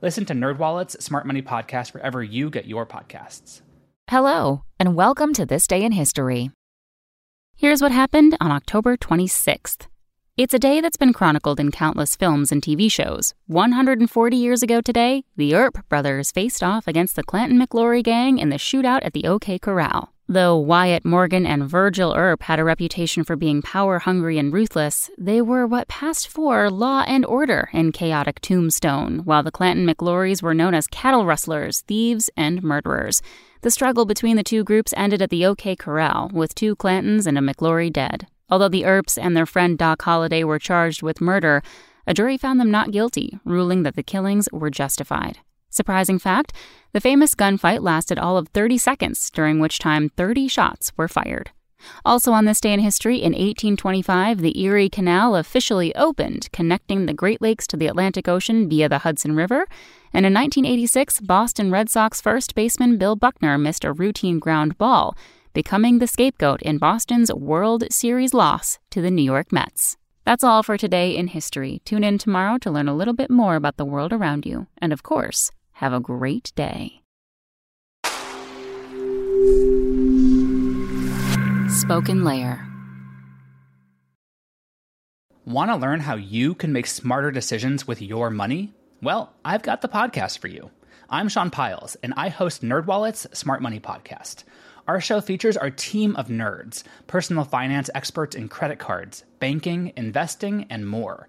Listen to NerdWallet's Smart Money Podcast wherever you get your podcasts. Hello, and welcome to This Day in History. Here's what happened on October 26th. It's a day that's been chronicled in countless films and TV shows. 140 years ago today, the Earp brothers faced off against the Clanton McLaury gang in the shootout at the OK Corral. Though Wyatt Morgan and Virgil Earp had a reputation for being power hungry and ruthless, they were what passed for law and order in chaotic Tombstone, while the Clanton McLaurys were known as cattle rustlers, thieves, and murderers. The struggle between the two groups ended at the OK Corral, with two Clantons and a McLaury dead. Although the Earps and their friend Doc Holliday were charged with murder, a jury found them not guilty, ruling that the killings were justified. Surprising fact the famous gunfight lasted all of 30 seconds, during which time 30 shots were fired. Also on this day in history, in 1825, the Erie Canal officially opened, connecting the Great Lakes to the Atlantic Ocean via the Hudson River. And in 1986, Boston Red Sox first baseman Bill Buckner missed a routine ground ball, becoming the scapegoat in Boston's World Series loss to the New York Mets. That's all for today in history. Tune in tomorrow to learn a little bit more about the world around you. And of course, have a great day. Spoken Layer. Want to learn how you can make smarter decisions with your money? Well, I've got the podcast for you. I'm Sean Pyles, and I host NerdWallet's Smart Money Podcast. Our show features our team of nerds, personal finance experts in credit cards, banking, investing, and more